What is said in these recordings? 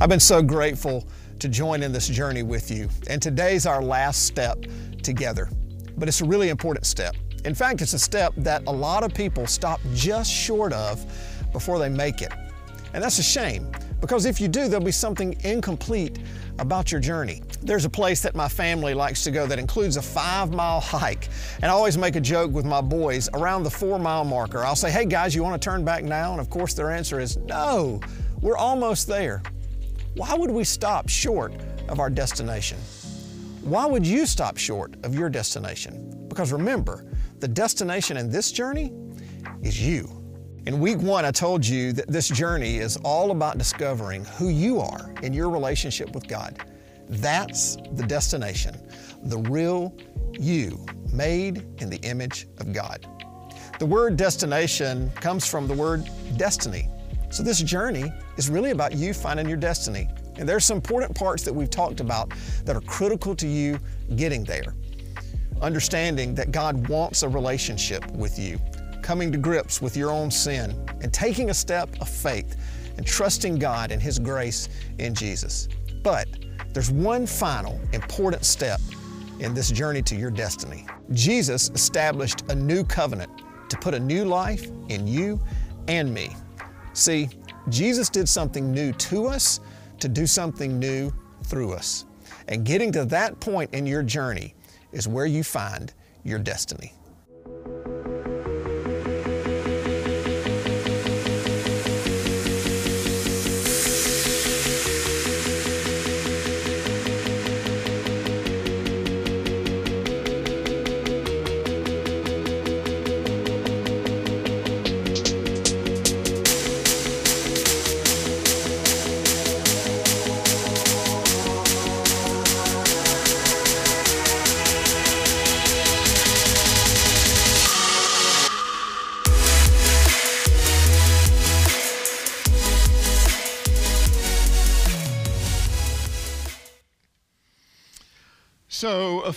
I've been so grateful to join in this journey with you, and today's our last step together. But it's a really important step. In fact, it's a step that a lot of people stop just short of before they make it. And that's a shame because if you do, there'll be something incomplete about your journey. There's a place that my family likes to go that includes a five mile hike. And I always make a joke with my boys around the four mile marker. I'll say, hey guys, you want to turn back now? And of course, their answer is no, we're almost there. Why would we stop short of our destination? Why would you stop short of your destination? Because remember, the destination in this journey is you. In week one, I told you that this journey is all about discovering who you are in your relationship with God. That's the destination, the real you, made in the image of God. The word destination comes from the word destiny. So this journey is really about you finding your destiny. And there's some important parts that we've talked about that are critical to you getting there. Understanding that God wants a relationship with you, coming to grips with your own sin, and taking a step of faith and trusting God and His grace in Jesus. But there's one final important step in this journey to your destiny. Jesus established a new covenant to put a new life in you and me. See, Jesus did something new to us to do something new through us. And getting to that point in your journey is where you find your destiny.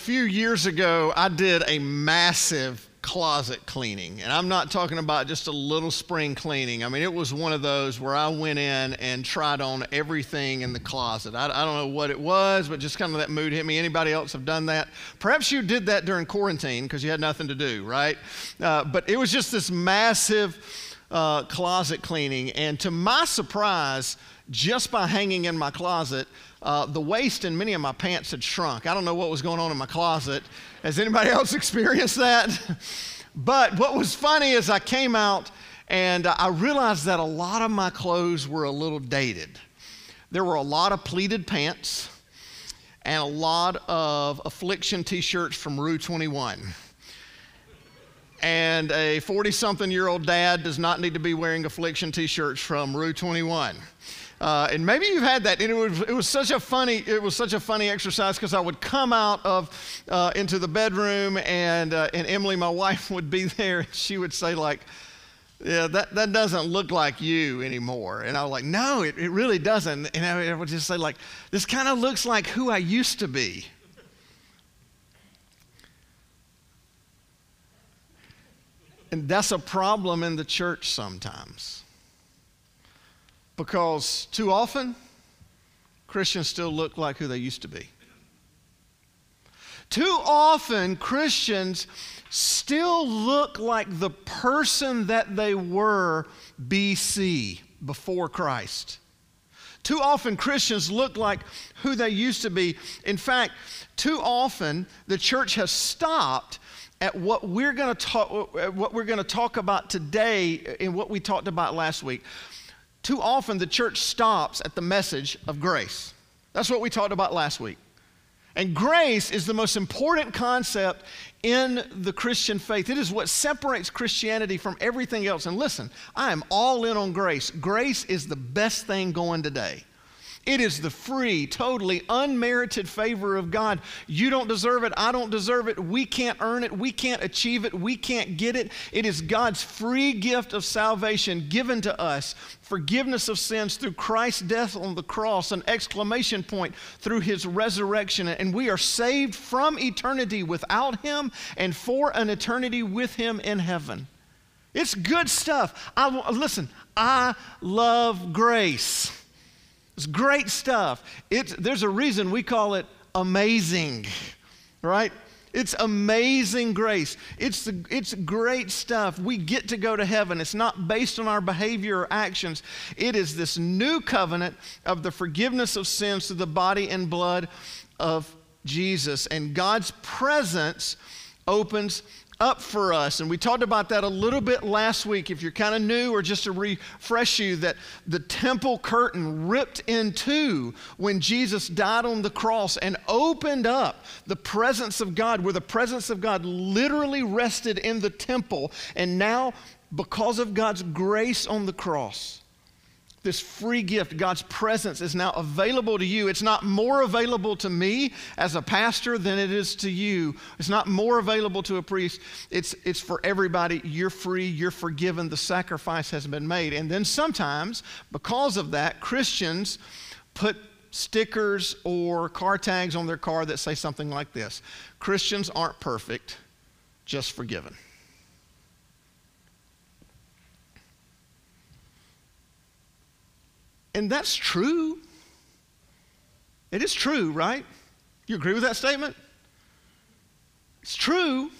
Few years ago, I did a massive closet cleaning. And I'm not talking about just a little spring cleaning. I mean, it was one of those where I went in and tried on everything in the closet. I, I don't know what it was, but just kind of that mood hit me. Anybody else have done that? Perhaps you did that during quarantine because you had nothing to do, right? Uh, but it was just this massive uh, closet cleaning. And to my surprise, just by hanging in my closet, uh, the waist in many of my pants had shrunk. I don't know what was going on in my closet. Has anybody else experienced that? but what was funny is I came out and I realized that a lot of my clothes were a little dated. There were a lot of pleated pants and a lot of affliction t shirts from Rue 21. And a 40 something year old dad does not need to be wearing affliction t shirts from Rue 21. Uh, and maybe you've had that. And it was, it was such a funny, it was such a funny exercise because I would come out of uh, into the bedroom and uh, and Emily, my wife, would be there and she would say like, yeah, that, that doesn't look like you anymore. And I was like, no, it, it really doesn't. And I would just say like, this kind of looks like who I used to be. And that's a problem in the church sometimes. Because too often, Christians still look like who they used to be. Too often, Christians still look like the person that they were BC, before Christ. Too often, Christians look like who they used to be. In fact, too often, the church has stopped at what we're going to talk what we're going to talk about today and what we talked about last week too often the church stops at the message of grace. That's what we talked about last week. And grace is the most important concept in the Christian faith. It is what separates Christianity from everything else. And listen, I am all in on grace. Grace is the best thing going today. It is the free, totally unmerited favor of God. You don't deserve it. I don't deserve it. We can't earn it. We can't achieve it. We can't get it. It is God's free gift of salvation given to us. Forgiveness of sins through Christ's death on the cross, an exclamation point through his resurrection. And we are saved from eternity without him and for an eternity with him in heaven. It's good stuff. I, listen, I love grace. It's great stuff. It's, there's a reason we call it amazing, right? It's amazing grace. It's, the, it's great stuff. We get to go to heaven. It's not based on our behavior or actions. It is this new covenant of the forgiveness of sins through the body and blood of Jesus. And God's presence opens up for us. And we talked about that a little bit last week. If you're kind of new, or just to refresh you, that the temple curtain ripped in two when Jesus died on the cross and opened up the presence of God, where the presence of God literally rested in the temple. And now, because of God's grace on the cross, this free gift, God's presence, is now available to you. It's not more available to me as a pastor than it is to you. It's not more available to a priest. It's, it's for everybody. You're free, you're forgiven. The sacrifice has been made. And then sometimes, because of that, Christians put stickers or car tags on their car that say something like this Christians aren't perfect, just forgiven. And that's true. It is true, right? You agree with that statement? It's true.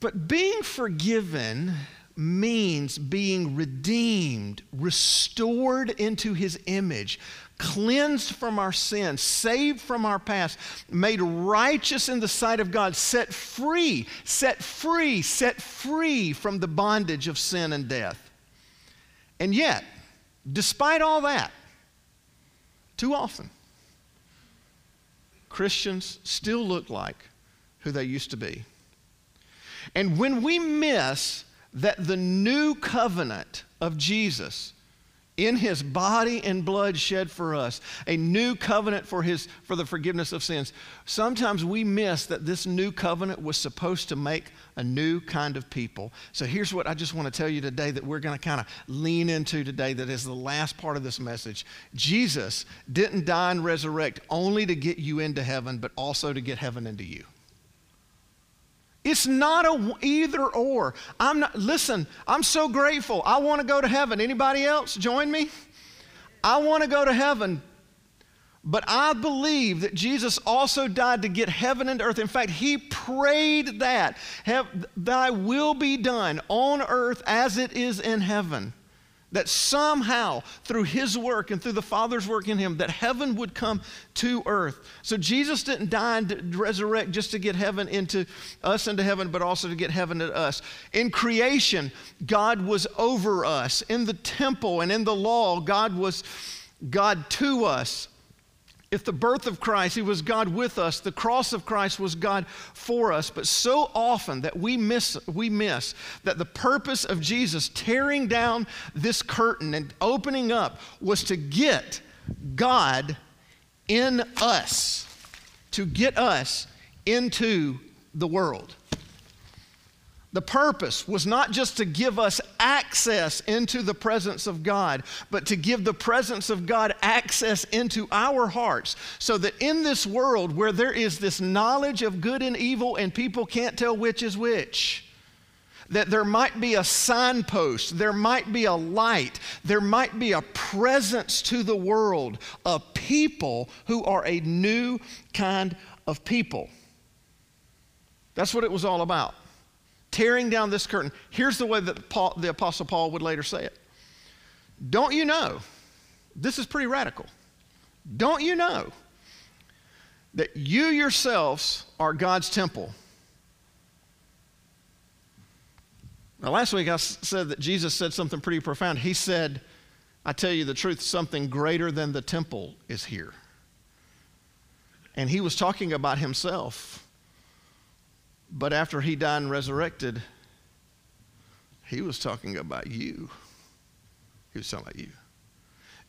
But being forgiven means being redeemed, restored into his image, cleansed from our sins, saved from our past, made righteous in the sight of God, set free, set free, set free from the bondage of sin and death. And yet, Despite all that, too often, Christians still look like who they used to be. And when we miss that the new covenant of Jesus in his body and blood shed for us, a new covenant for, his, for the forgiveness of sins. Sometimes we miss that this new covenant was supposed to make a new kind of people. So here's what I just want to tell you today that we're going to kind of lean into today, that is the last part of this message. Jesus didn't die and resurrect only to get you into heaven, but also to get heaven into you. It's not a either or. I'm not listen, I'm so grateful. I want to go to heaven. Anybody else join me? I want to go to heaven. But I believe that Jesus also died to get heaven and earth. In fact, he prayed that, have, thy will be done on earth as it is in heaven that somehow through his work and through the father's work in him that heaven would come to earth. So jesus didn't die and resurrect just to get heaven into us into heaven but also to get heaven to us. In creation god was over us. In the temple and in the law god was god to us if the birth of Christ, He was God with us, the cross of Christ was God for us. But so often that we miss, we miss that the purpose of Jesus tearing down this curtain and opening up was to get God in us, to get us into the world. The purpose was not just to give us access into the presence of God, but to give the presence of God access into our hearts so that in this world where there is this knowledge of good and evil and people can't tell which is which, that there might be a signpost, there might be a light, there might be a presence to the world of people who are a new kind of people. That's what it was all about tearing down this curtain. Here's the way that Paul, the Apostle Paul would later say it. Don't you know? This is pretty radical. Don't you know that you yourselves are God's temple? Now, last week I said that Jesus said something pretty profound. He said, I tell you the truth, something greater than the temple is here. And he was talking about himself. But after he died and resurrected, he was talking about you. He was talking about you.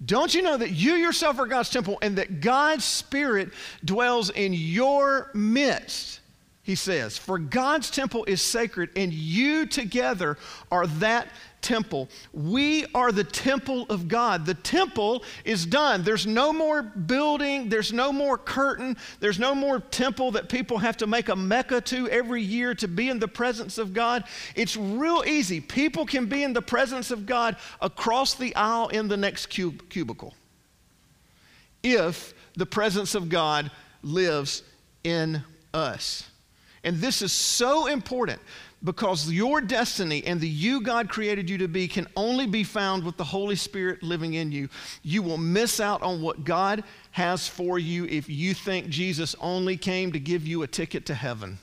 Don't you know that you yourself are God's temple and that God's Spirit dwells in your midst? He says, For God's temple is sacred, and you together are that temple. We are the temple of God. The temple is done. There's no more building, there's no more curtain, there's no more temple that people have to make a Mecca to every year to be in the presence of God. It's real easy. People can be in the presence of God across the aisle in the next cub- cubicle if the presence of God lives in us. And this is so important because your destiny and the you God created you to be can only be found with the Holy Spirit living in you. You will miss out on what God has for you if you think Jesus only came to give you a ticket to heaven.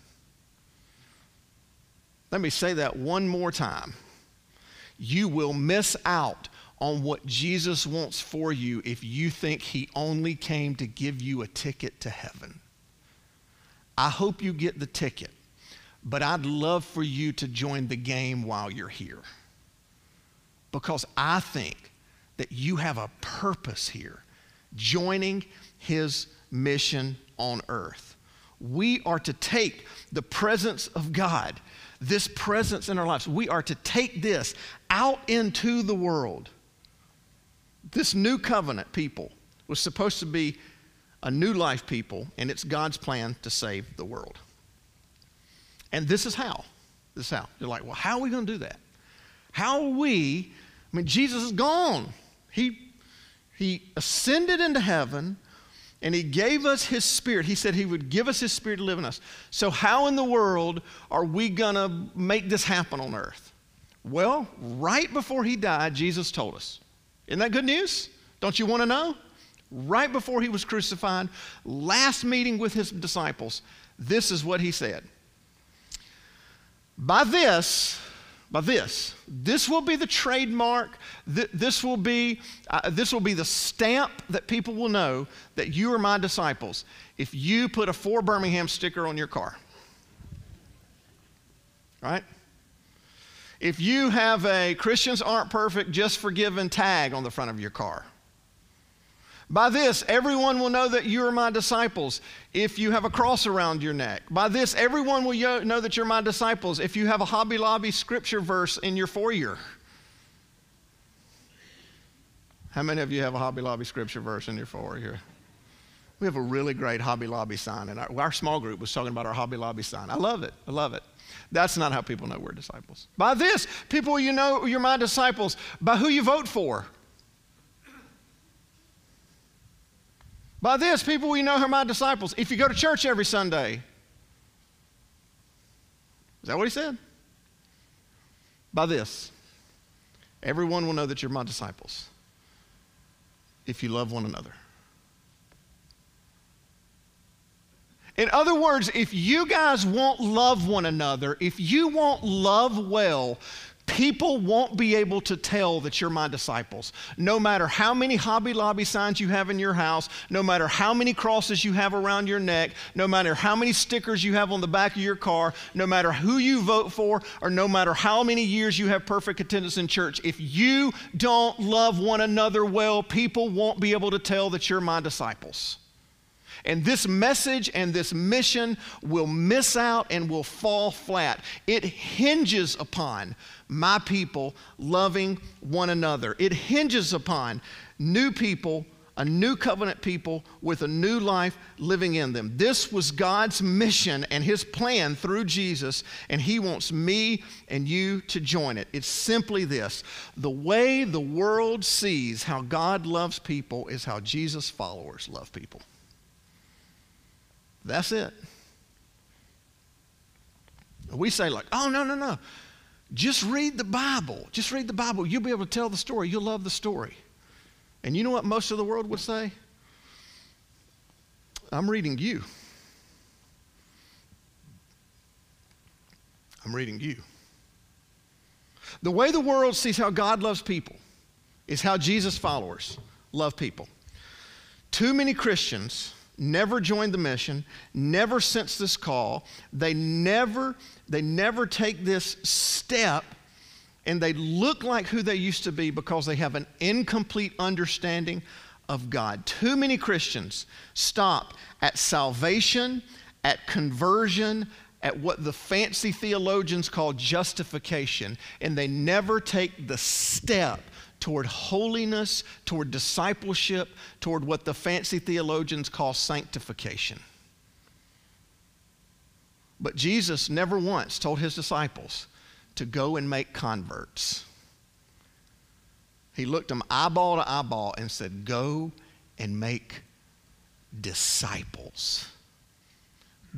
Let me say that one more time. You will miss out on what Jesus wants for you if you think he only came to give you a ticket to heaven. I hope you get the ticket, but I'd love for you to join the game while you're here. Because I think that you have a purpose here, joining his mission on earth. We are to take the presence of God, this presence in our lives, we are to take this out into the world. This new covenant people was supposed to be a new life people, and it's God's plan to save the world. And this is how. This is how. You're like, well, how are we going to do that? How are we? I mean, Jesus is gone. He, he ascended into heaven and he gave us his spirit. He said he would give us his spirit to live in us. So, how in the world are we going to make this happen on earth? Well, right before he died, Jesus told us. Isn't that good news? Don't you want to know? Right before he was crucified, last meeting with his disciples, this is what he said. By this, by this, this will be the trademark, th- this, will be, uh, this will be the stamp that people will know that you are my disciples if you put a For Birmingham sticker on your car. Right? If you have a Christians aren't perfect, just forgiven tag on the front of your car. By this, everyone will know that you are my disciples if you have a cross around your neck. By this, everyone will know that you're my disciples if you have a Hobby Lobby scripture verse in your foyer. How many of you have a Hobby Lobby scripture verse in your foyer? We have a really great Hobby Lobby sign, and our, our small group was talking about our Hobby Lobby sign. I love it. I love it. That's not how people know we're disciples. By this, people you know you're my disciples by who you vote for. By this, people will know are my disciples. If you go to church every Sunday. Is that what he said? By this, everyone will know that you're my disciples if you love one another. In other words, if you guys won't love one another, if you won't love well, people won't be able to tell that you're my disciples. No matter how many Hobby Lobby signs you have in your house, no matter how many crosses you have around your neck, no matter how many stickers you have on the back of your car, no matter who you vote for, or no matter how many years you have perfect attendance in church, if you don't love one another well, people won't be able to tell that you're my disciples. And this message and this mission will miss out and will fall flat. It hinges upon my people loving one another. It hinges upon new people, a new covenant people with a new life living in them. This was God's mission and His plan through Jesus, and He wants me and you to join it. It's simply this the way the world sees how God loves people is how Jesus' followers love people. That's it. We say, like, oh, no, no, no. Just read the Bible. Just read the Bible. You'll be able to tell the story. You'll love the story. And you know what most of the world would say? I'm reading you. I'm reading you. The way the world sees how God loves people is how Jesus' followers love people. Too many Christians never joined the mission, never sense this call. They never, they never take this step and they look like who they used to be because they have an incomplete understanding of God. Too many Christians stop at salvation, at conversion, at what the fancy theologians call justification, and they never take the step toward holiness, toward discipleship, toward what the fancy theologians call sanctification. But Jesus never once told his disciples to go and make converts. He looked them eyeball to eyeball and said, Go and make disciples.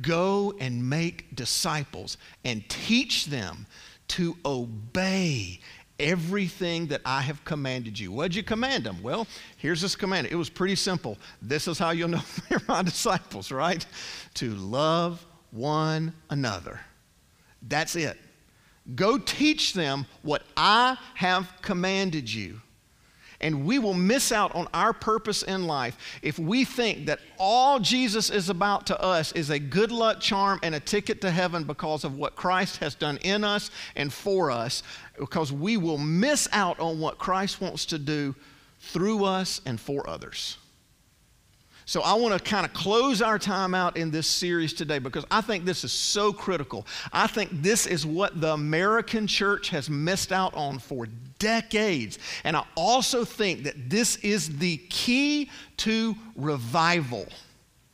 Go and make disciples and teach them to obey everything that I have commanded you. What'd you command them? Well, here's this command. It was pretty simple. This is how you'll know they're my disciples, right? To love one another. That's it. Go teach them what I have commanded you. And we will miss out on our purpose in life if we think that all Jesus is about to us is a good luck charm and a ticket to heaven because of what Christ has done in us and for us, because we will miss out on what Christ wants to do through us and for others. So I want to kind of close our time out in this series today because I think this is so critical. I think this is what the American church has missed out on for decades. And I also think that this is the key to revival.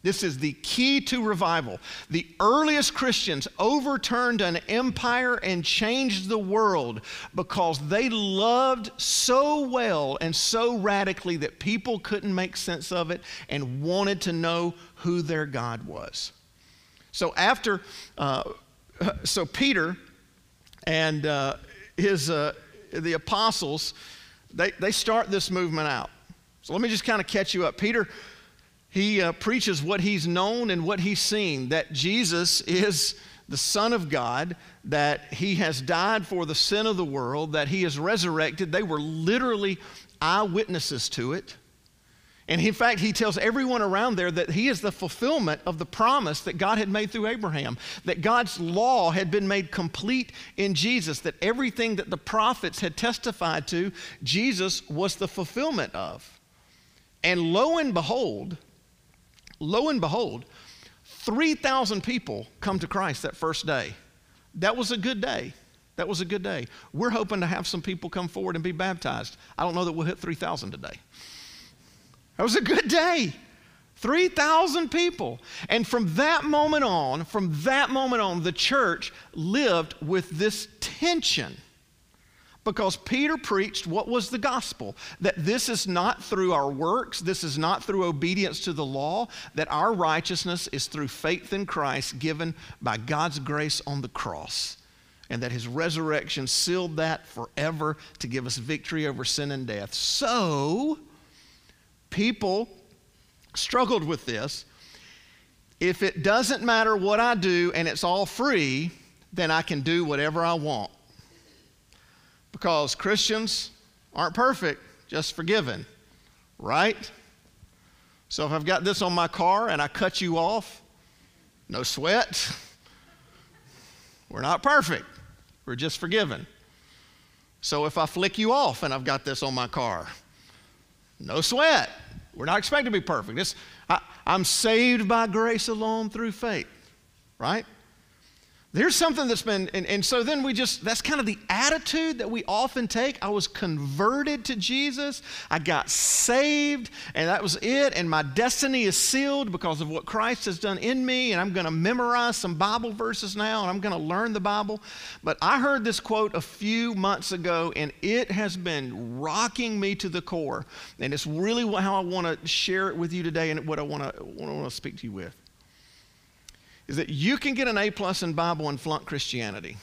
This is the key to revival. The earliest Christians overturned an empire and changed the world because they loved so well and so radically that people couldn't make sense of it and wanted to know who their God was. So after, uh, so Peter and uh, his, uh, the apostles, they, they start this movement out. So let me just kind of catch you up. Peter he uh, preaches what he's known and what he's seen that Jesus is the Son of God, that he has died for the sin of the world, that he is resurrected. They were literally eyewitnesses to it. And in fact, he tells everyone around there that he is the fulfillment of the promise that God had made through Abraham, that God's law had been made complete in Jesus, that everything that the prophets had testified to, Jesus was the fulfillment of. And lo and behold, lo and behold, 3,000 people come to Christ that first day. That was a good day. That was a good day. We're hoping to have some people come forward and be baptized. I don't know that we'll hit 3,000 today. That was a good day. 3,000 people. And from that moment on, from that moment on, the church lived with this tension because Peter preached what was the gospel that this is not through our works, this is not through obedience to the law, that our righteousness is through faith in Christ given by God's grace on the cross, and that his resurrection sealed that forever to give us victory over sin and death. So, people struggled with this. If it doesn't matter what I do and it's all free, then I can do whatever I want because Christians aren't perfect, just forgiven, right? So if I've got this on my car and I cut you off, no sweat. We're not perfect, we're just forgiven. So if I flick you off and I've got this on my car, no sweat. We're not expected to be perfect. It's, I, I'm saved by grace alone through faith, right? There's something that's been, and, and, so then we just, that's kind of the attitude that we often take. I was converted to Jesus, I got saved, and that was it, and my destiny is sealed because of what Christ has done in me, and I'm going to memorize some Bible verses now, and I'm going to learn the Bible. But I heard this quote a few months ago, and it has been rocking me to the core, and it's really how I want to share it with you today and what I want to, want to speak to you with is that you can get an A plus in Bible and flunk Christianity.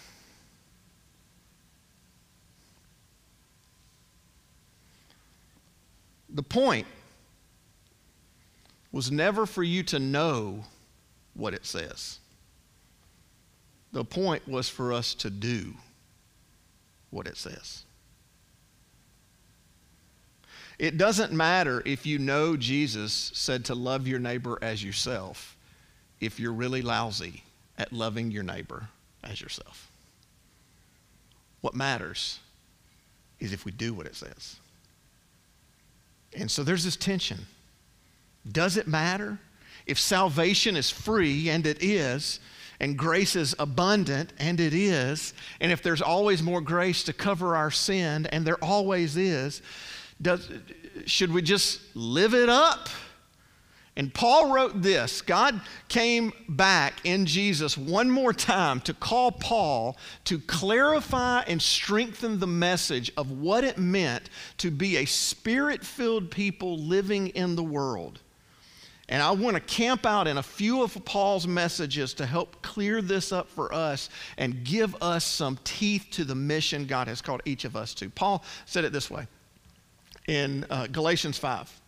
The point was never for you to know what it says. The point was for us to do what it says. It doesn't matter if you know Jesus said to love your neighbor as yourself if you're really lousy at loving your neighbor as yourself. What matters is if we do what it says. And so there's this tension. Does it matter? If salvation is free, and it is, and grace is abundant, and it is, and if there's always more grace to cover our sin, and there always is, does, should we just live it up? And Paul wrote this God came back in Jesus one more time to call Paul to clarify and strengthen the message of what it meant to be a spirit filled people living in the world. And I want to camp out in a few of Paul's messages to help clear this up for us and give us some teeth to the mission God has called each of us to. Paul said it this way in uh, Galatians 5.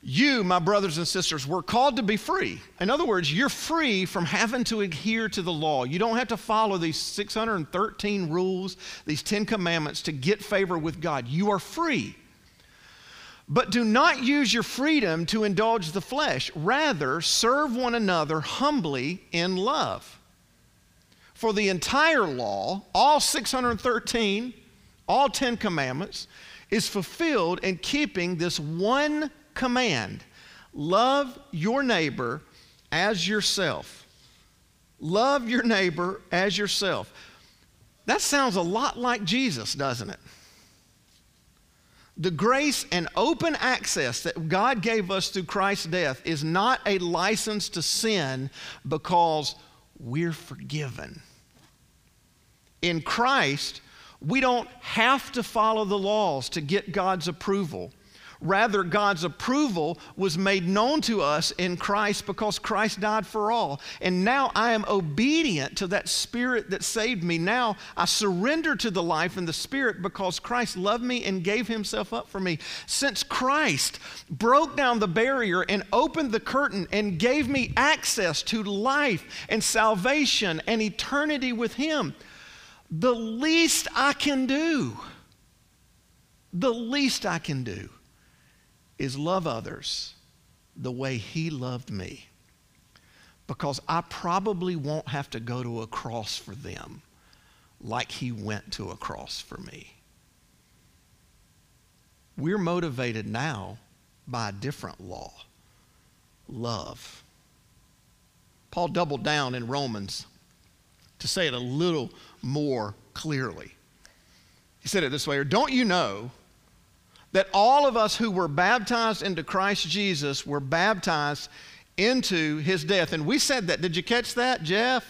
You, my brothers and sisters, were called to be free. In other words, you're free from having to adhere to the law. You don't have to follow these 613 rules, these 10 commandments to get favor with God. You are free. But do not use your freedom to indulge the flesh. Rather, serve one another humbly in love. For the entire law, all 613, all 10 commandments, is fulfilled in keeping this one command love your neighbor as yourself. Love your neighbor as yourself. That sounds a lot like Jesus, doesn't it? The grace and open access that God gave us through Christ's death is not a license to sin because we're forgiven. In Christ, we don't have to follow the laws to get God's approval. Rather, God's approval was made known to us in Christ because Christ died for all. And now I am obedient to that Spirit that saved me. Now I surrender to the life and the Spirit because Christ loved me and gave Himself up for me. Since Christ broke down the barrier and opened the curtain and gave me access to life and salvation and eternity with Him, the least I can do, the least I can do is love others the way He loved me. Because I probably won't have to go to a cross for them like He went to a cross for me. We're motivated now by a different law love. Paul doubled down in Romans to say it a little more clearly. He said it this way, or don't you know that all of us who were baptized into Christ Jesus were baptized into his death. And we said that. Did you catch that? Jeff,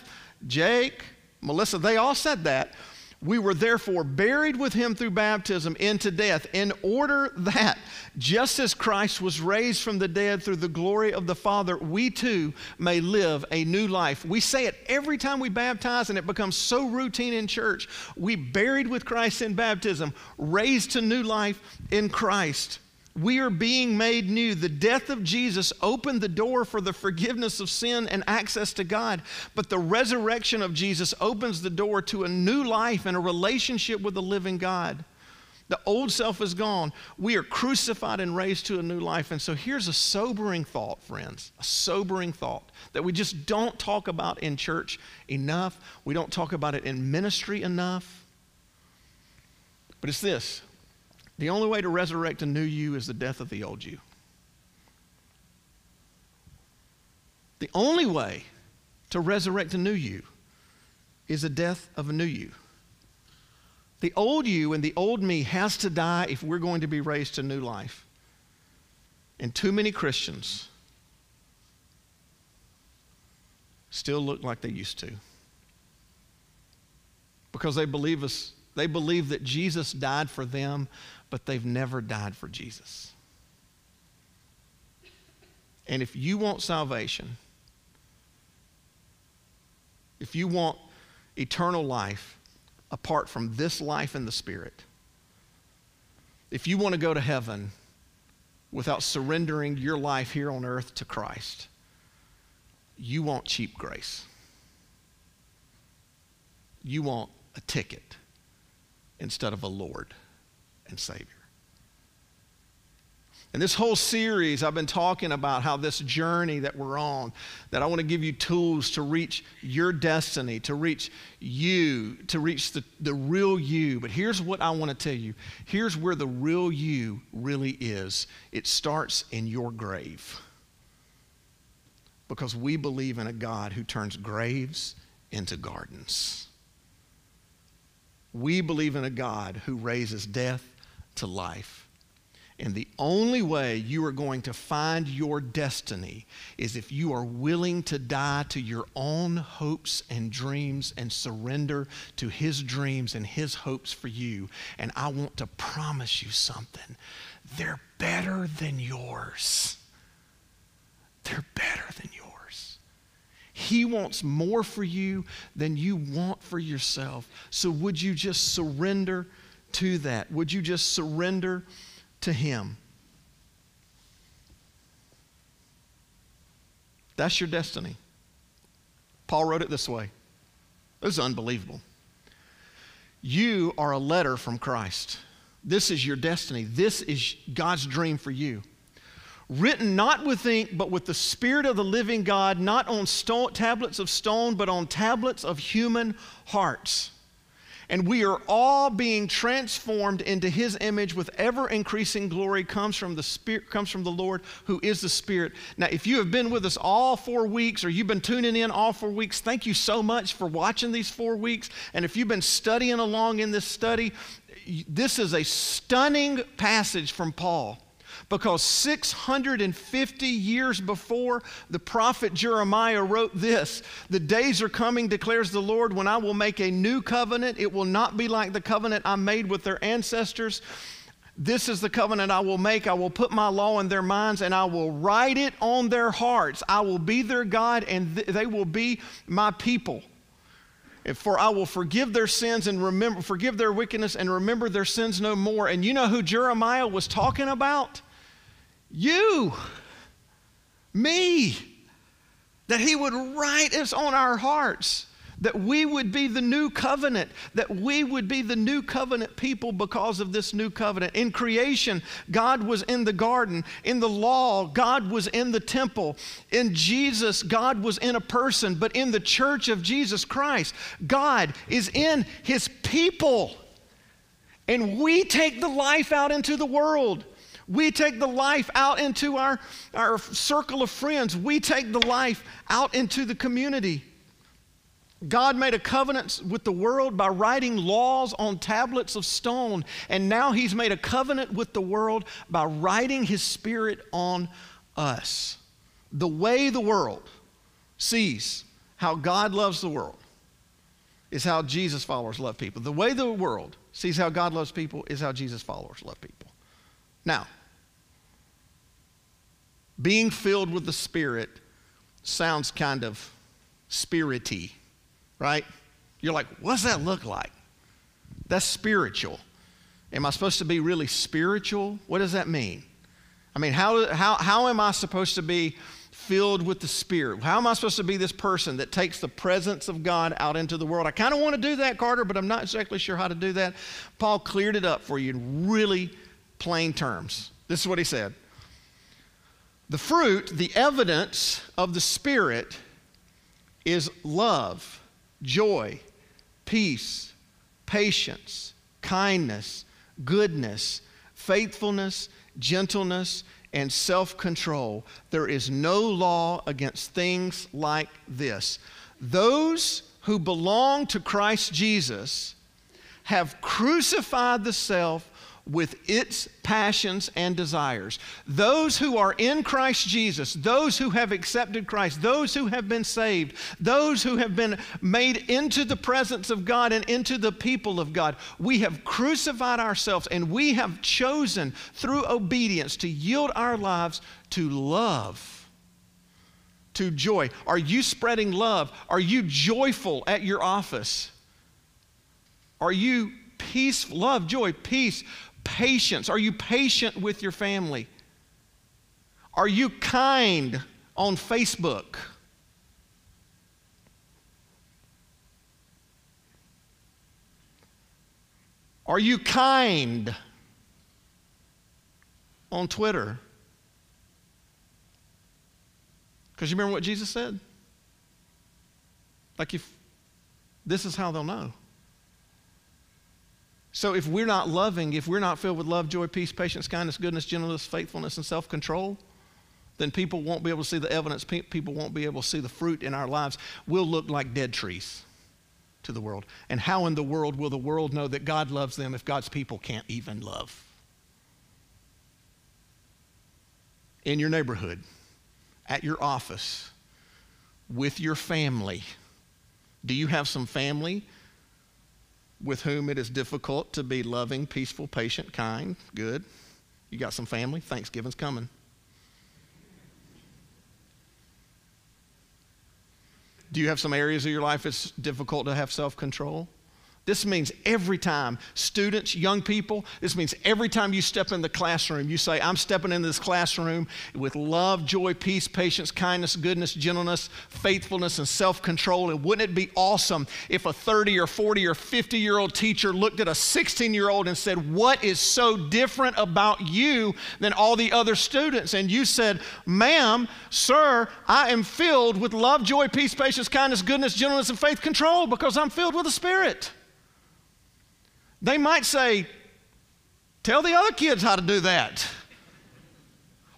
Jake, Melissa, they all said that. We were therefore buried with him through baptism into death, in order that, just as Christ was raised from the dead through the glory of the Father, we too may live a new life. We say it every time we baptize, and it becomes so routine in church. We buried with Christ in baptism, raised to new life in Christ. We are being made new. The death of Jesus opened the door for the forgiveness of sin and access to God. But the resurrection of Jesus opens the door to a new life and a relationship with the living God. The old self is gone. We are crucified and raised to a new life. And so here's a sobering thought, friends, a sobering thought that we just don't talk about in church enough. We don't talk about it in ministry enough. But it's this the only way to resurrect a new you is the death of the old you. The only way to resurrect a new you is the death of a new you. The old you and the old me has to die if we're going to be raised to new life. And too many Christians still look like they used to because they believe us they believe that Jesus died for them but they've never died for Jesus. And if you want salvation, if you want eternal life apart from this life in the Spirit, if you want to go to heaven without surrendering your life here on earth to Christ, you want cheap grace. You want a ticket instead of a Lord and Savior. And this whole series, I've been talking about how this journey that we're on, that I want to give you tools to reach your destiny, to reach you, to reach the, the real you. But here's what I want to tell you here's where the real you really is it starts in your grave. because we believe in a God who turns graves into gardens. We believe in a God who raises death to life. And the only way you are going to find your destiny is if you are willing to die to your own hopes and dreams and surrender to His dreams and His hopes for you. And I want to promise you something they're better than yours. They're better than yours. He wants more for you than you want for yourself. So, would you just surrender to that? Would you just surrender? to Him. That's your destiny. Paul wrote it this way. This is unbelievable. You are a letter from Christ. This is your destiny. This is God's dream for you. Written not with ink, but with the Spirit of the living God, not on stone, tablets of stone, but on tablets of human hearts and we are all being transformed into his image with ever increasing glory comes from the spirit comes from the lord who is the spirit. Now if you have been with us all four weeks or you've been tuning in all four weeks thank you so much for watching these four weeks. And if you've been studying along in this study this is a stunning passage from paul because 650 years before, the prophet Jeremiah wrote this The days are coming, declares the Lord, when I will make a new covenant. It will not be like the covenant I made with their ancestors. This is the covenant I will make. I will put my law in their minds and I will write it on their hearts. I will be their God and th- they will be my people. For I will forgive their sins and remember, forgive their wickedness and remember their sins no more. And you know who Jeremiah was talking about? You, me, that He would write us on our hearts, that we would be the new covenant, that we would be the new covenant people because of this new covenant. In creation, God was in the garden. In the law, God was in the temple. In Jesus, God was in a person. But in the church of Jesus Christ, God is in His people. And we take the life out into the world. We take the life out into our, our circle of friends. We take the life out into the community. God made a covenant with the world by writing laws on tablets of stone, and now He's made a covenant with the world by writing His Spirit on us. The way the world sees how God loves the world is how Jesus followers love people. The way the world sees how God loves people is how Jesus followers love people. Now, being filled with the Spirit sounds kind of spirity, right? You're like, what's that look like? That's spiritual. Am I supposed to be really spiritual? What does that mean? I mean, how, how, how am I supposed to be filled with the Spirit? How am I supposed to be this person that takes the presence of God out into the world? I kind of want to do that, Carter, but I'm not exactly sure how to do that. Paul cleared it up for you in really plain terms. This is what he said the fruit, the evidence of the Spirit, is love, joy, peace, patience, kindness, goodness, faithfulness, gentleness, and self control. There is no law against things like this. Those who belong to Christ Jesus have crucified the self with its passions and desires. Those who are in Christ Jesus, those who have accepted Christ, those who have been saved, those who have been made into the presence of God and into the people of God, we have crucified ourselves and we have chosen through obedience to yield our lives to love. To joy. Are you spreading love? Are you joyful at your office? Are you peace, love, joy, peace, patience? Are you patient with your family? Are you kind on Facebook? Are you kind on Twitter? Because you remember what Jesus said? Like, if this is how they'll know. So if we're not loving, if we're not filled with love, joy, peace, patience, kindness, goodness, gentleness, faithfulness, and self control, then people won't be able to see the evidence. People won't be able to see the fruit in our lives. We'll look like dead trees to the world. And how in the world will the world know that God loves them if God's people can't even love? In your neighborhood, at your office, with your family. Do you have some family with whom it is difficult to be loving, peaceful, patient, kind? Good. You got some family? Thanksgiving's coming. Do you have some areas of your life it's difficult to have self control? This means every time, students, young people, this means every time you step in the classroom, you say, I'm stepping into this classroom with love, joy, peace, patience, kindness, goodness, gentleness, faithfulness, and self control. And wouldn't it be awesome if a 30 or 40 or 50 year old teacher looked at a 16 year old and said, What is so different about you than all the other students? And you said, Ma'am, sir, I am filled with love, joy, peace, patience, kindness, goodness, gentleness, and faith control because I'm filled with the Spirit. They might say, Tell the other kids how to do that.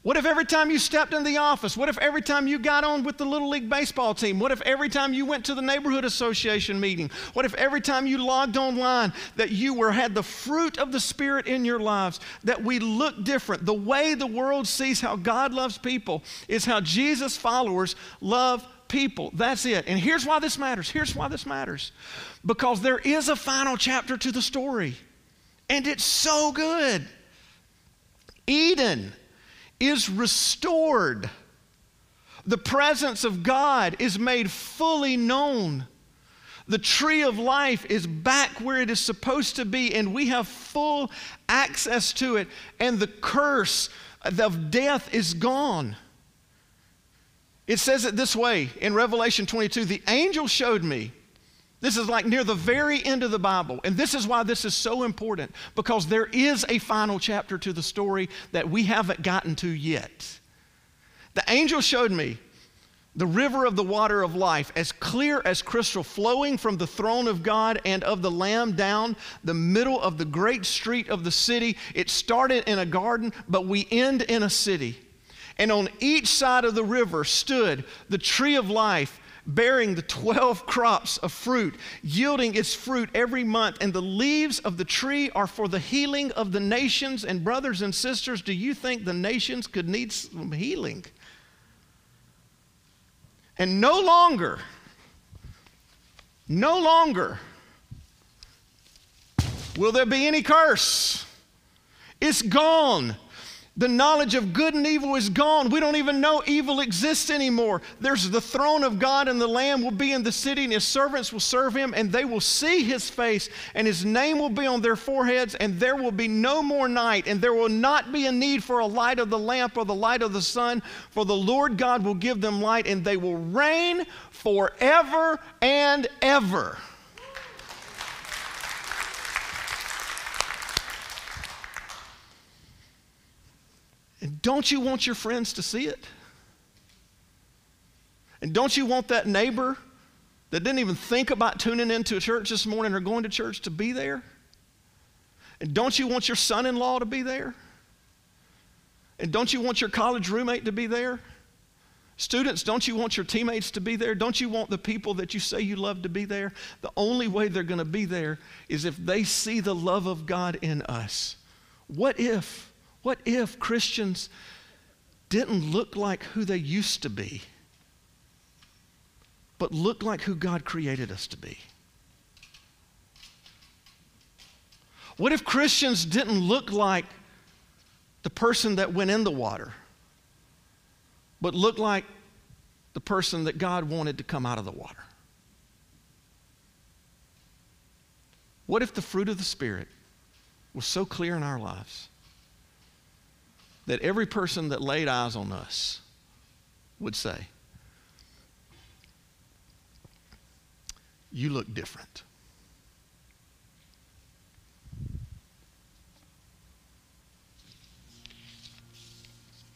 What if every time you stepped in the office? What if every time you got on with the Little League Baseball team? What if every time you went to the neighborhood association meeting? What if every time you logged online that you were had the fruit of the Spirit in your lives, that we look different? The way the world sees how God loves people is how Jesus followers love people. That's it. And here's why this matters. Here's why this matters. Because there is a final chapter to the story, and it's so good. Eden is restored. The presence of God is made fully known. The tree of life is back where it is supposed to be, and we have full access to it. And the curse of death is gone. It says it this way in Revelation 22 the angel showed me. This is like near the very end of the Bible. And this is why this is so important because there is a final chapter to the story that we haven't gotten to yet. The angel showed me the river of the water of life, as clear as crystal, flowing from the throne of God and of the Lamb down the middle of the great street of the city. It started in a garden, but we end in a city. And on each side of the river stood the tree of life, bearing the 12 crops of fruit, yielding its fruit every month. And the leaves of the tree are for the healing of the nations. And, brothers and sisters, do you think the nations could need some healing? And no longer, no longer will there be any curse. It's gone. The knowledge of good and evil is gone. We don't even know evil exists anymore. There's the throne of God, and the Lamb will be in the city, and his servants will serve him, and they will see his face, and his name will be on their foreheads, and there will be no more night, and there will not be a need for a light of the lamp or the light of the sun, for the Lord God will give them light, and they will reign forever and ever. And don't you want your friends to see it? And don't you want that neighbor that didn't even think about tuning into a church this morning or going to church to be there? And don't you want your son in law to be there? And don't you want your college roommate to be there? Students, don't you want your teammates to be there? Don't you want the people that you say you love to be there? The only way they're going to be there is if they see the love of God in us. What if? What if Christians didn't look like who they used to be, but look like who God created us to be? What if Christians didn't look like the person that went in the water, but looked like the person that God wanted to come out of the water? What if the fruit of the Spirit was so clear in our lives that every person that laid eyes on us would say, You look different.